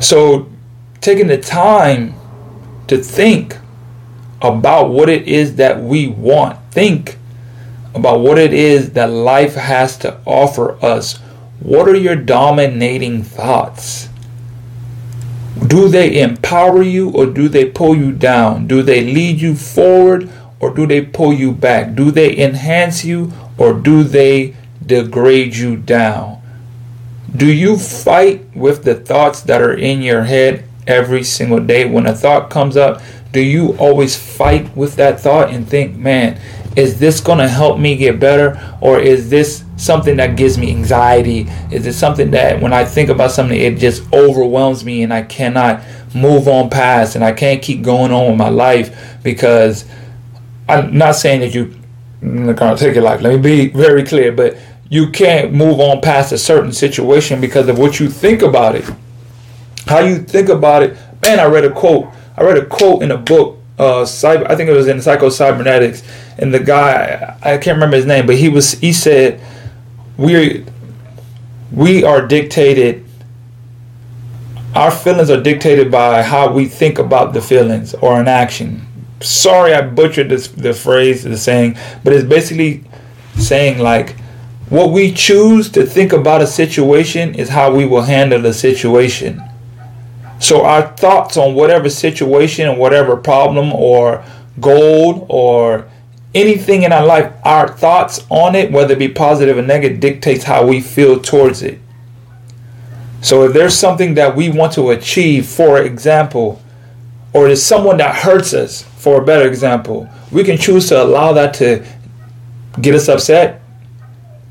So, taking the time to think about what it is that we want, think about what it is that life has to offer us. What are your dominating thoughts? Do they empower you or do they pull you down? Do they lead you forward or do they pull you back? Do they enhance you or do they degrade you down? Do you fight with the thoughts that are in your head every single day? When a thought comes up, do you always fight with that thought and think, man, is this going to help me get better? Or is this something that gives me anxiety? Is it something that when I think about something, it just overwhelms me and I cannot move on past and I can't keep going on with my life because I'm not saying that you can't take your life. Let me be very clear, but you can't move on past a certain situation because of what you think about it. How you think about it. Man, I read a quote. I read a quote in a book. Uh, cyber, I think it was in Psycho Cybernetics, and the guy I can't remember his name, but he was he said we we are dictated. Our feelings are dictated by how we think about the feelings or an action. Sorry, I butchered this, the phrase, the saying, but it's basically saying like what we choose to think about a situation is how we will handle the situation. So our thoughts on whatever situation and whatever problem or goal or anything in our life, our thoughts on it, whether it be positive or negative, dictates how we feel towards it. So if there's something that we want to achieve, for example, or there's someone that hurts us, for a better example, we can choose to allow that to get us upset,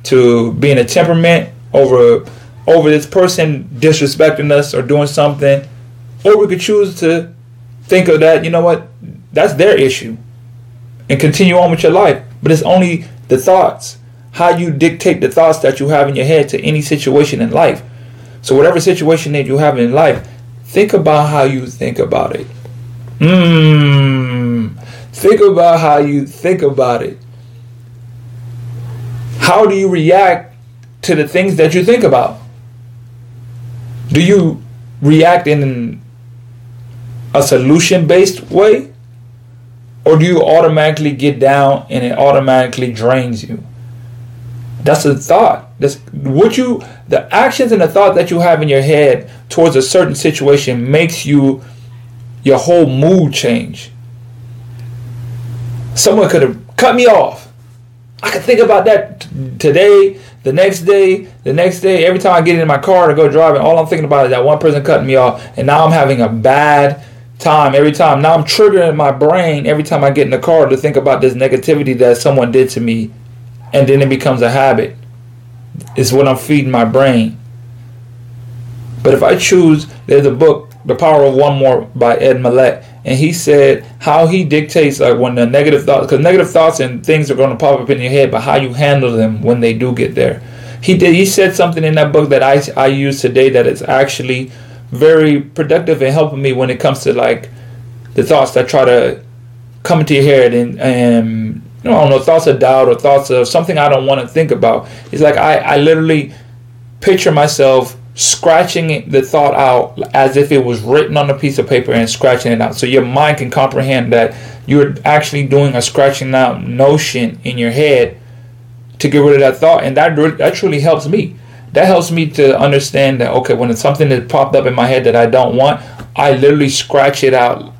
to being a temperament over over this person disrespecting us or doing something, or we could choose to think of that. You know what? That's their issue, and continue on with your life. But it's only the thoughts, how you dictate the thoughts that you have in your head to any situation in life. So whatever situation that you have in life, think about how you think about it. Mmm. Think about how you think about it how do you react to the things that you think about? Do you react in a solution based way? Or do you automatically get down and it automatically drains you? That's a thought. That's what you the actions and the thought that you have in your head towards a certain situation makes you your whole mood change. Someone could have cut me off I can think about that t- today, the next day, the next day. Every time I get in my car to go driving, all I'm thinking about is that one person cutting me off, and now I'm having a bad time every time. Now I'm triggering my brain every time I get in the car to think about this negativity that someone did to me, and then it becomes a habit. It's what I'm feeding my brain. But if I choose, there's a book, The Power of One More by Ed Mylett, and he said how he dictates like when the negative thoughts because negative thoughts and things are going to pop up in your head but how you handle them when they do get there he did he said something in that book that i i use today that is actually very productive and helping me when it comes to like the thoughts that try to come into your head and and you know, I don't know thoughts of doubt or thoughts of something I don't want to think about. It's like I, I literally picture myself scratching the thought out as if it was written on a piece of paper and scratching it out. So your mind can comprehend that you're actually doing a scratching out notion in your head to get rid of that thought. And that, that truly helps me. That helps me to understand that, okay, when it's something that popped up in my head that I don't want, I literally scratch it out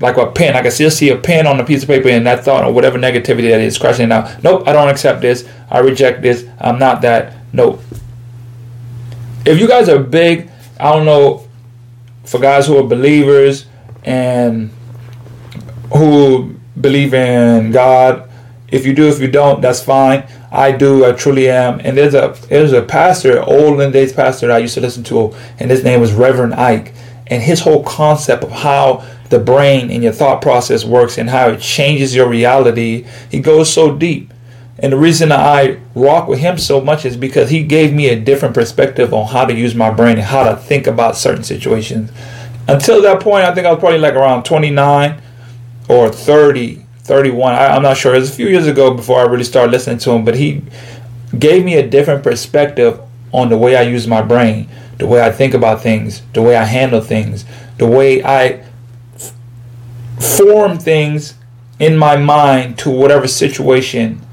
like a pen. I can still see a pen on a piece of paper and that thought or whatever negativity that is scratching it out. Nope, I don't accept this. I reject this. I'm not that. Nope if you guys are big, I don't know, for guys who are believers and who believe in God, if you do, if you don't, that's fine. I do, I truly am. And there's a there's a pastor, olden days pastor I used to listen to, and his name was Reverend Ike. And his whole concept of how the brain and your thought process works and how it changes your reality, he goes so deep. And the reason I rock with him so much is because he gave me a different perspective on how to use my brain and how to think about certain situations. Until that point, I think I was probably like around 29 or 30, 31. I, am not sure. It was a few years ago before I really started listening to him, but he gave me a different perspective on the way I use my brain. the way I think about things, the way I handle things, the way I f- form things in my mind to whatever situation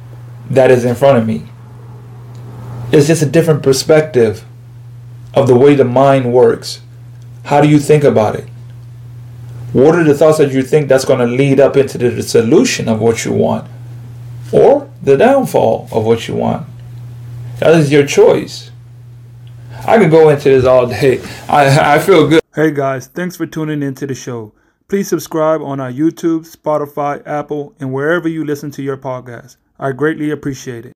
that is in front of me. It's just a different perspective of the way the mind works. How do you think about it? What are the thoughts that you think that's going to lead up into the solution of what you want or the downfall of what you want? That is your choice. I could go into this all day. I, I feel good. Hey guys, thanks for tuning into the show. Please subscribe on our YouTube, Spotify, Apple, and wherever you listen to your podcast. I greatly appreciate it.